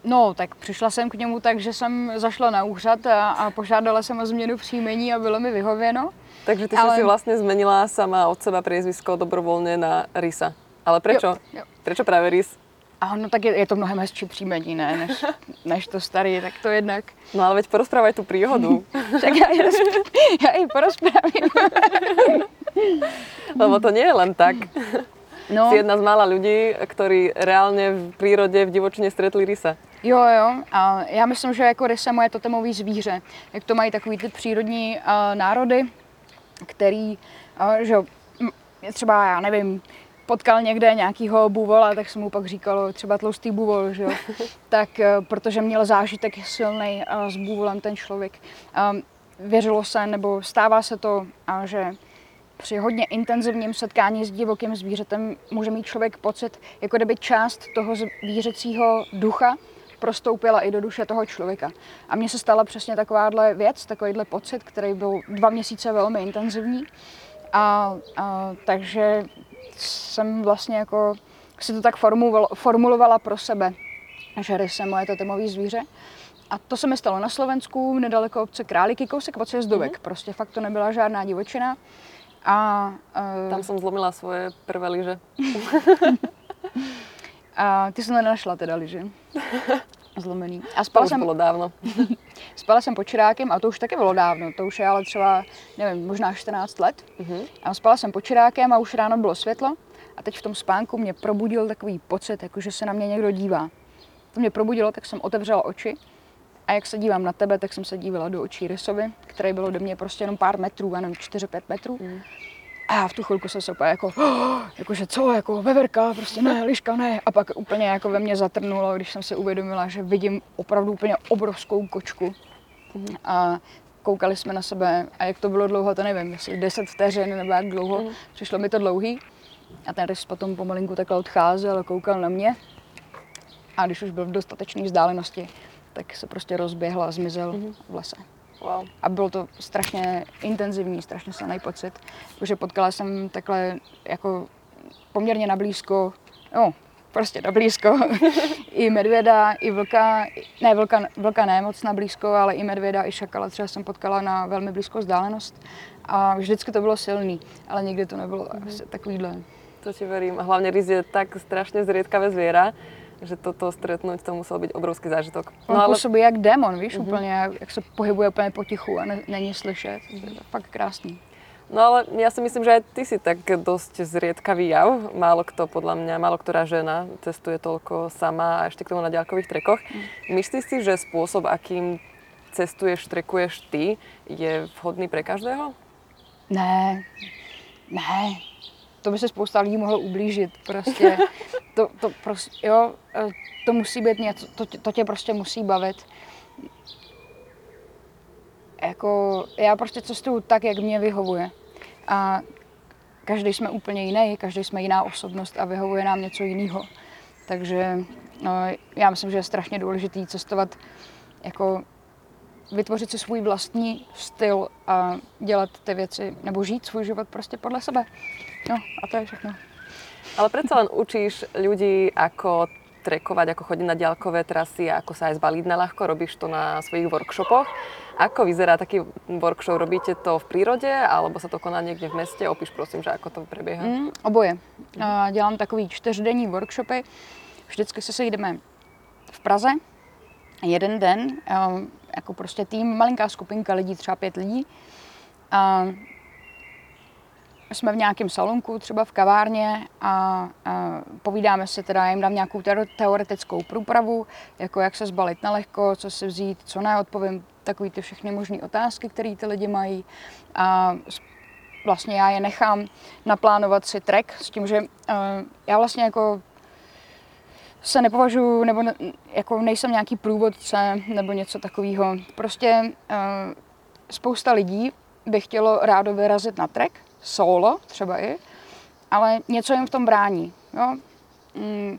No, tak přišla jsem k němu tak, že jsem zašla na úřad a, a požádala jsem o změnu příjmení a bylo mi vyhověno. Takže ty ale... si vlastně zmenila sama od seba priezvisko dobrovolně na Rysa. Ale prečo? Jo, jo. Prečo práve rys? A no tak je, je to mnohem hezčí příjmení, ne, než, než to starý, tak to jednak. No ale veď porozprávaj tú príhodu. tak já ji, roz- já ji porozprávím. Lebo to nie je len tak. No, Si jedna z mála ľudí, ktorí reálne v prírode, v divočine stretli rysa. jo, jo. A já myslím, že jako rysa moje totemový zvíře. Jak to mají takový ty přírodní uh, národy, který, uh, že třeba, já nevím, potkal někde nějakýho buvola, tak jsem mu pak říkalo třeba tlustý buvol, že jo. tak eh, protože měl zážitek silný eh, s buvolem ten člověk. Um, věřilo se, nebo stává se to, a že při hodně intenzivním setkání s divokým zvířetem může mít člověk pocit, jako kdyby část toho zvířecího ducha prostoupila i do duše toho člověka. A mně se stala přesně takováhle věc, takovýhle pocit, který byl dva měsíce velmi intenzivní. A, a takže jsem vlastně jako si to tak formulovala, formulovala pro sebe, že rys je moje totemové zvíře. A to se mi stalo na Slovensku, nedaleko obce Králíky, kousek od Sjezdovek. Mm-hmm. Prostě fakt to nebyla žádná divočina. A, uh, Tam som zlomila svoje prvé lyže. a ty jsem nenašla teda liže. Zlomený. A To spala už jsem, bolo dávno. spala jsem pod čirákem a to už taky bylo dávno. To už je ale třeba, nevím, možná 14 let. Mhm. A spala jsem pod čirákem a už ráno bylo světlo. A teď v tom spánku mě probudil takový pocit, jako že se na mě někdo dívá. To mě probudilo, tak jsem otevřela oči. A jak se dívám na tebe, tak jsem se dívala do očí Rysovi, který byl do mě prostě jenom pár metrů, nevím, 4-5 metrů. Mhm. A já v tu chvilku jsem se úplně jako, "Oh, jakože co, jako veverka, prostě ne, liška ne. A pak úplně jako ve mně zatrnulo, když jsem si uvědomila, že vidím opravdu úplně obrovskou kočku. A koukali jsme na sebe a jak to bylo dlouho, to nevím, jestli 10 vteřin nebo jak dlouho, přišlo mi to dlouhý. A ten rys potom pomalinku takhle odcházel a koukal na mě. A když už byl v dostatečné vzdálenosti, tak se prostě rozběhl a zmizel v lese. Wow. A bylo to strašně intenzivní, strašně silný pocit, že potkala jsem takhle jako poměrně na blízko, no, prostě na blízko, i medvěda, i vlka, ne, vlka, vlka ne moc na blízko, ale i medvěda, i šakala třeba jsem potkala na velmi blízkou vzdálenost. A vždycky to bylo silný, ale nikdy to nebylo mm-hmm. takovýhle. To ti verím. A hlavne rys je tak strašne zriedkavé zviera, že toto stretnúť to musel byť obrovský zážitok. On no, působí jak démon, víš, mm-hmm. úplně, jak, jak se pohybuje úplně potichu a ne, není slyšet. Mm-hmm. To je fakt krásný. No ale ja si myslím, že aj ty si tak dosť zriedkavý jav. Málo kto, podľa mňa, málo ktorá žena cestuje toľko sama a ešte k tomu na ďalkových trekoch. Myslíš si, že spôsob, akým cestuješ, trekuješ ty, je vhodný pre každého? Ne, ne, to by se spousta lidí mohlo ublížit. Prostě to, to prostě, jo, eh, to musí být něco, to, tě- to tě prostě musí bavit. Jako, já prostě cestuju tak, jak mě vyhovuje. A každý jsme úplně jiný, každý jsme jiná osobnost a vyhovuje nám něco jiného. Takže no, já myslím, že je strašně důležitý cestovat jako vytvořit si svůj vlastní styl a dělat ty věci, nebo žít svůj život prostě podle sebe. No a to je všechno. Ale predsa len učíš ľudí, ako trekovať, ako chodiť na ďalkové trasy a ako sa aj zbaliť na ľahko. Robíš to na svojich workshopoch. Ako vyzerá taký workshop? Robíte to v prírode alebo sa to koná niekde v meste? Opíš prosím, že ako to prebieha. Mm, oboje. A dělám takový čtyřdenní workshopy. Vždycky se sejdeme v Praze. Jeden den, a jako prostě tým, malinká skupinka lidí, třeba pět lidí. A jsme v nějakém salonku, třeba v kavárně a, a povídáme si teda, jim dám nějakou teo- teoretickou průpravu, jako jak se zbalit na lehko, co si vzít, co ne, odpovím takový ty všechny možné otázky, které ty lidi mají. A vlastně já je nechám naplánovat si trek s tím, že uh, já vlastně jako se nepovažuji, nebo ne, jako nejsem nějaký průvodce nebo něco takového. Prostě uh, spousta lidí by chtělo rádo vyrazit na trek, solo třeba i, ale něco jim v tom brání. Jo? Mm,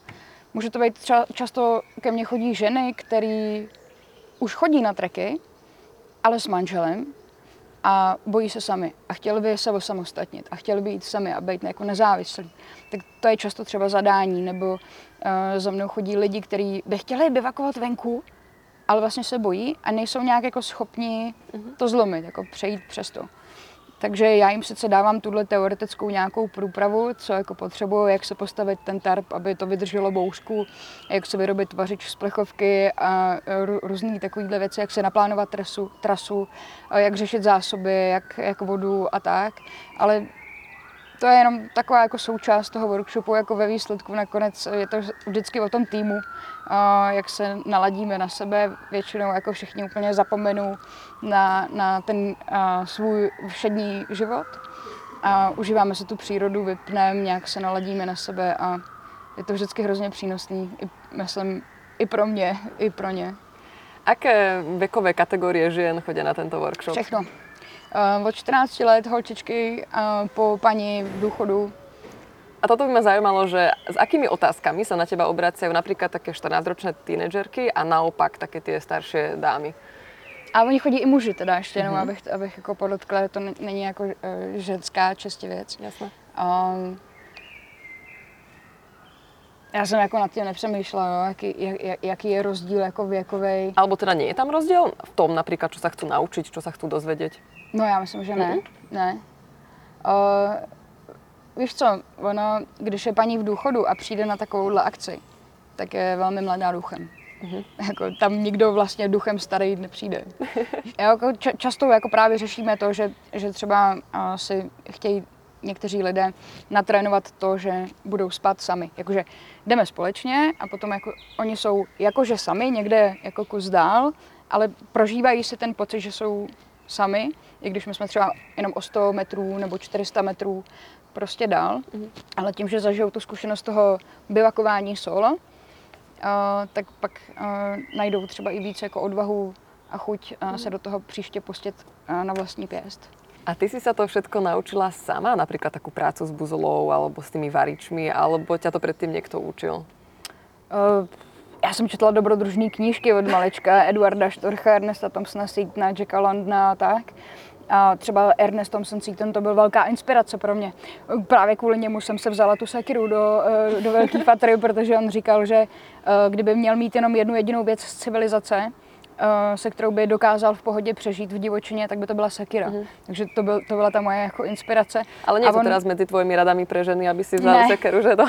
může to být třeba, často ke mně chodí ženy, které už chodí na treky, ale s manželem a bojí se sami a chtěli by se osamostatnit a chtěli by jít sami a být jako nezávislí. Tak to je často třeba zadání, nebo uh, za mnou chodí lidi, kteří by chtěli bivakovat venku, ale vlastně se bojí a nejsou nějak jako schopni to zlomit, jako přejít přes to. Takže já jim sice dávám tuhle teoretickou nějakou průpravu, co jako potřebuju, jak se postavit ten tarp, aby to vydrželo bouřku, jak se vyrobit vařič z plechovky a různé takovéhle věci, jak se naplánovat trasu, trasu jak řešit zásoby, jak, jak vodu a tak. Ale to je jenom taková jako součást toho workshopu, jako ve výsledku nakonec je to vždycky o tom týmu, jak se naladíme na sebe, většinou jako všichni úplně zapomenou na, na ten svůj všední život a užíváme si tu přírodu, vypneme, nějak se naladíme na sebe a je to vždycky hrozně přínosný, i, myslím, i pro mě, i pro ně. Aké věkové kategorie žen chodí na tento workshop? Všechno. Uh, od 14 let holčičky uh, po paní v důchodu. A toto by ma zaujímalo, že s akými otázkami sa na teba obracajú napríklad také 14-ročné tínedžerky a naopak také tie staršie dámy? A oni chodí i muži teda ještě, jenom mm-hmm. abych, abych jako podotkla, že to není jako uh, ženská čistě věc. Jasně. Um, já jsem jako nad tím nepřemýšlela, no, jaký, jak, jaký je rozdíl jako věkový. Alebo teda nie je tam rozdíl v tom například, co se chcú naučit, co se chcú dozvědět? No já myslím, že ne. Mm-hmm. Ne. Uh, víš co, ono, když je paní v důchodu a přijde na takovouhle akci, tak je velmi mladá duchem. Mm-hmm. Jako, tam nikdo vlastně duchem starý nepřijde. jako, často jako právě řešíme to, že, že třeba uh, si chtějí někteří lidé natrénovat to, že budou spát sami. Jakože jdeme společně a potom jako, oni jsou jakože sami někde jako kus dál, ale prožívají si ten pocit, že jsou sami, i když my jsme třeba jenom o 100 metrů nebo 400 metrů prostě dál, mm. ale tím, že zažijou tu zkušenost toho bivakování solo, uh, tak pak uh, najdou třeba i víc jako odvahu a chuť uh, mm. se do toho příště pustit uh, na vlastní pěst. A ty si sa to všetko naučila sama, napríklad takú prácu s buzolou alebo s tými varičmi, alebo ťa to predtým niekto učil? Uh, já jsem četla dobrodružné knížky od malečka, Eduarda Štorcha, Ernesta Thompsona Seatona, Jacka Londona a tak. A třeba Ernest Thompson Seaton to byl velká inspirace pro mě. Právě kvůli němu jsem se vzala tu sekiru do, do velký fatry, protože on říkal, že kdyby měl mít jenom jednu jedinou věc z civilizace, se kterou by dokázal v pohodě přežít v divočině, tak by to byla Sakira. Mm-hmm. Takže to, byl, to byla ta moje jako inspirace. Ale to on... teraz mezi tvojimi radami pre ženy, aby si vzal Sakiru, že to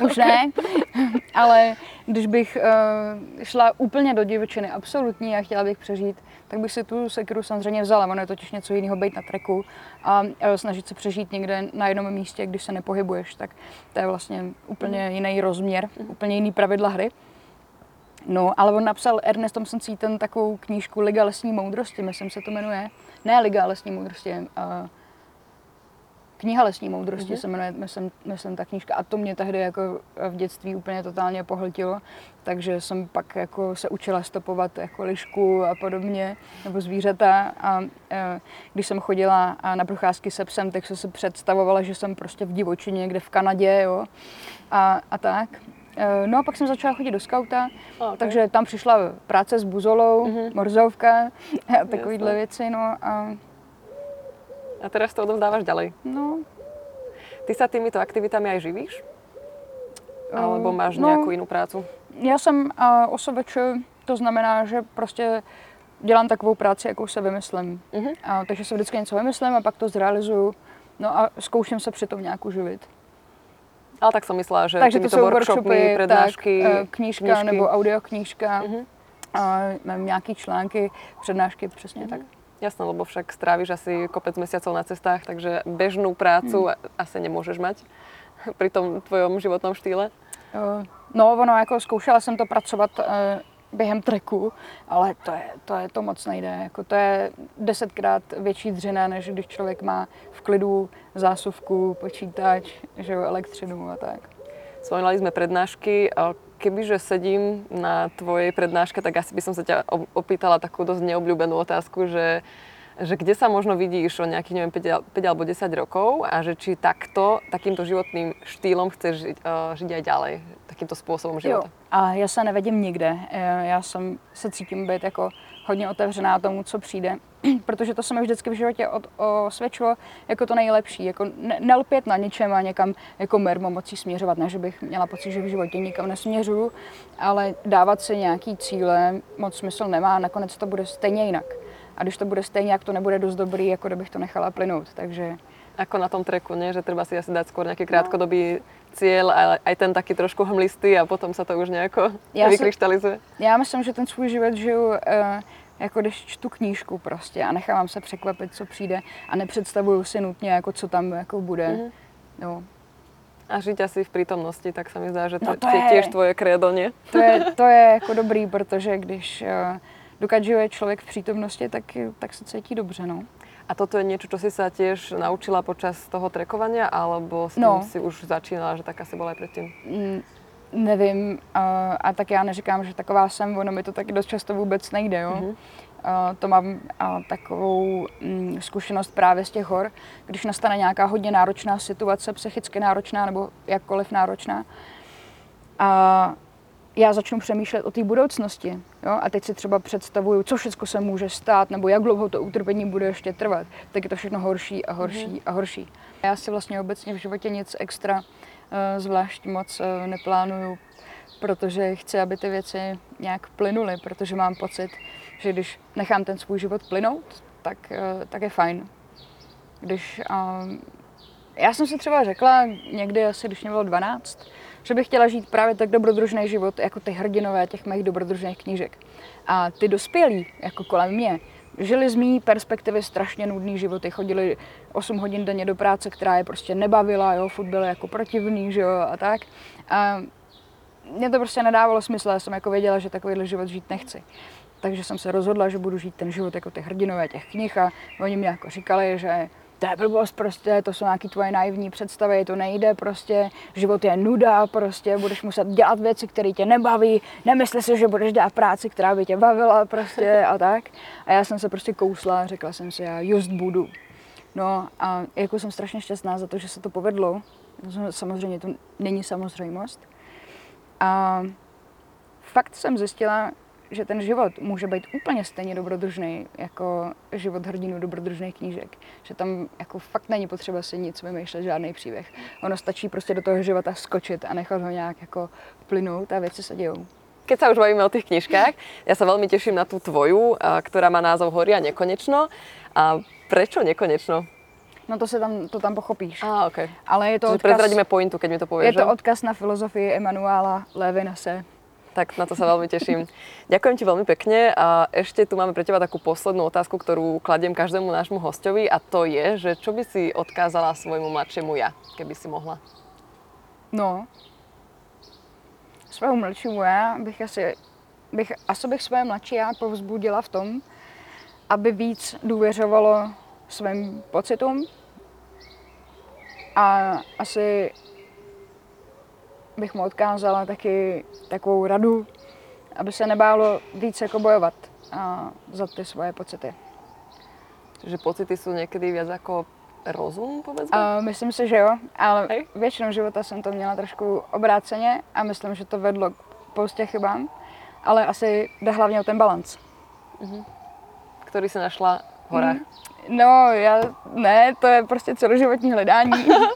Už ne, ale když bych uh, šla úplně do divočiny, absolutní a chtěla bych přežít, tak bych si tu Sakiru samozřejmě vzala. Ono je totiž něco jiného být na treku a uh, snažit se přežít někde na jednom místě, když se nepohybuješ, tak to je vlastně úplně mm-hmm. jiný rozměr, mm-hmm. úplně jiný pravidla hry. No, ale on napsal Ernest Thompson Seaton takovou knížku Liga lesní moudrosti, myslím se to jmenuje. Ne Liga lesní moudrosti, uh, Kniha lesní moudrosti mm-hmm. se jmenuje, myslím, myslím, ta knížka. A to mě tehdy jako v dětství úplně totálně pohltilo. Takže jsem pak jako se učila stopovat jako lišku a podobně, nebo zvířata. A uh, když jsem chodila na procházky se psem, tak jsem si představovala, že jsem prostě v divočině někde v Kanadě, jo. A, a tak. Eh, no a pak jsem začala chodit do skauta, okay. takže tam přišla práce s buzolou, mm-hmm. morzovka a takovýhle věci, no a... A teraz to odovzdávaš ďalej? No. Ty sa týmito aktivitami aj živíš? Alebo máš no, nějakou jinou prácu? Já jsem uh, osobeč, to znamená, že prostě dělám takovou práci, jakou se vymyslím. Uh-huh. A, takže se vždycky něco vymyslím a pak to zrealizuju. No a zkouším se přitom nějak uživit. Ale tak som myslela, že Takže to jsou workshopy, prednášky, tak, eh, knížka knížky. nebo audioknížka, uh-huh. a mám nějaký články, přednášky, přesně uh-huh. tak. Jasné, lebo však strávíš asi kopec mesiacov na cestách, takže bežnú prácu hmm. asi nemôžeš mať pri tom tvojom životnom štýle. Uh, no, ono, jako zkoušela jsem to pracovat během treku, ale to je, to je to moc nejde. Jako to je desetkrát větší dřina, než když člověk má v klidu zásuvku, počítač, že jo, elektřinu a tak. Spomínali sme prednášky. Kebyže sedím na tvojej prednáške, tak asi by som sa ťa opýtala takú dosť neobľúbenú otázku, že že kde sa možno vidíš o nejakých, neviem, 5, 5 alebo 10 rokov a že či takto, takýmto životným štýlom chceš žiť, uh, žiť aj ďalej, takýmto spôsobom života. Jo. A já se nevedím nikde. Já jsem se cítím být jako hodně otevřená tomu, co přijde, protože to se mi vždycky v životě od, osvědčilo jako to nejlepší, jako ne, nelpět na ničem a někam jako mermo mocí směřovat, ne, že bych měla pocit, že v životě nikam nesměřuju, ale dávat si nějaký cíle moc smysl nemá, nakonec to bude stejně jinak. A když to bude stejně, jak to nebude dost dobrý, jako kdybych to nechala plynout. Takže Ako na tom treku, nie? že treba si asi dať skôr nejaký krátkodobý cieľ, ale aj ten taký trošku hmlistý a potom sa to už nejako Já se- vykryštalizuje. já myslím, že ten svůj život žiju uh, jako když čtu knížku prostě a nechávám se překvapit, co přijde a nepředstavuju si nutně, jako co tam jako bude. Mhm. No. A žiť asi v prítomnosti, tak sa mi zdá, že to, No to je tiež tvoje kredo, nie? To je, to je jako dobrý, protože když uh, dokud žije člověk v přítomnosti, tak, tak se cítí dobře, no. A toto je niečo, čo si sa tiež naučila počas toho trekovania, alebo s No. si už začínala, že taká si bola aj predtým? Mm, nevím, a, a tak já neříkám, že taková jsem, ono mi to taky dost často vůbec nejde, jo. Mhm. A, to mám a, takovou mm, zkušenost právě z těch hor, když nastane nějaká hodně náročná situace, psychicky náročná nebo jakkoliv náročná. A já začnu přemýšlet o té budoucnosti. Jo? A teď si třeba představuju, co všechno se může stát, nebo jak dlouho to utrpení bude ještě trvat. Tak je to všechno horší a horší mm-hmm. a horší. Já si vlastně obecně v životě nic extra uh, zvlášť moc uh, neplánuju, protože chci, aby ty věci nějak plynuly, protože mám pocit, že když nechám ten svůj život plynout, tak, uh, tak je fajn. Když uh, já jsem si třeba řekla někdy asi, když mě bylo 12, že bych chtěla žít právě tak dobrodružný život, jako ty hrdinové těch mých dobrodružných knížek. A ty dospělí, jako kolem mě, žili z mý perspektivy strašně nudný životy, chodili 8 hodin denně do práce, která je prostě nebavila, jo, furt byly jako protivný, že jo, a tak. A mě to prostě nedávalo smysl, já jsem jako věděla, že takovýhle život žít nechci. Takže jsem se rozhodla, že budu žít ten život jako ty hrdinové těch knih a oni mi jako říkali, že to je blbost prostě, to jsou nějaké tvoje naivní představy, to nejde prostě, život je nuda prostě, budeš muset dělat věci, které tě nebaví, nemysli si, že budeš dělat práci, která by tě bavila prostě a tak. A já jsem se prostě kousla řekla jsem si, já just budu. No a jako jsem strašně šťastná za to, že se to povedlo. Samozřejmě to není samozřejmost. A fakt jsem zjistila, že ten život může být úplně stejně dobrodružný jako život hrdinů dobrodružných knížek. Že tam jako fakt není potřeba si nic vymýšlet, žádný příběh. Ono stačí prostě do toho života skočit a nechat ho nějak jako plynout a věci se dějou. Keď sa už bavíme o tých knižkách, ja sa veľmi teším na tú tvoju, ktorá má názov Horia nekonečno. A prečo nekonečno? No to se tam, to tam pochopíš. Á, okay. Ale je to Čiže odkaz, prezradíme pointu, keď mi to povieš, je to odkaz na filozofii Emanuela Levinase. Tak na to sa veľmi teším. Ďakujem ti veľmi pekne a ešte tu máme pre teba takú poslednú otázku, ktorú kladiem každému nášmu hostovi a to je, že čo by si odkázala svojmu mladšiemu ja, keby si mohla? No, svého mladšímu já bych asi, bych, asi bych své mladší já povzbudila v tom, aby víc důvěřovalo svým pocitům a asi bych mu odkázala taky takovou radu, aby se nebálo víc jako bojovat a za ty svoje pocity. Že pocity sú niekedy viac ako rozum, povedzme? A myslím si, že jo, ale Hej. většinou života jsem to měla trošku obráceně a myslím, že to vedlo k spoustě chybám, ale asi jde hlavně o ten balans. Ktorý si našla v horách. No, já ne, to je prostě celoživotní hledání.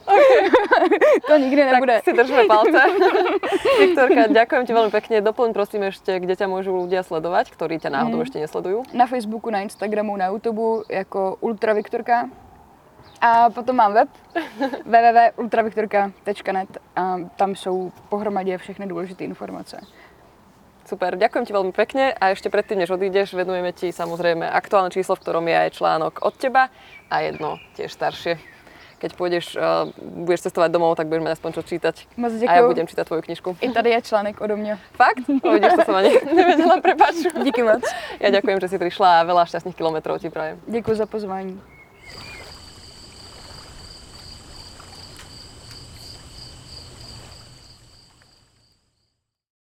to nikdy nebude. Tak si držme palce. Viktorka, ďakujem ti veľmi pekne. Doplň prosím ešte, kde ťa môžu ľudia sledovať, ktorí ťa náhodou ešte nesledujú. Na Facebooku, na Instagramu, na YouTube jako Ultra Viktorka. A potom mám web www.ultraviktorka.net a tam jsou pohromadě všechny důležité informace. Super, ďakujem ti veľmi pekne a ešte predtým, než odídeš, venujeme ti samozrejme aktuálne číslo, v ktorom je aj článok od teba a jedno tiež staršie. Keď pôjdeš, uh, budeš cestovať domov, tak budeš mať aspoň čo čítať. Moc A ja budem čítať tvoju knižku. I tady je článek ode mě. Fakt? No, vidíš, to som ani nevedela, prepáč. Díky moc. Ja ďakujem, že si prišla a veľa šťastných kilometrov ti prajem. Děkuji za pozvání.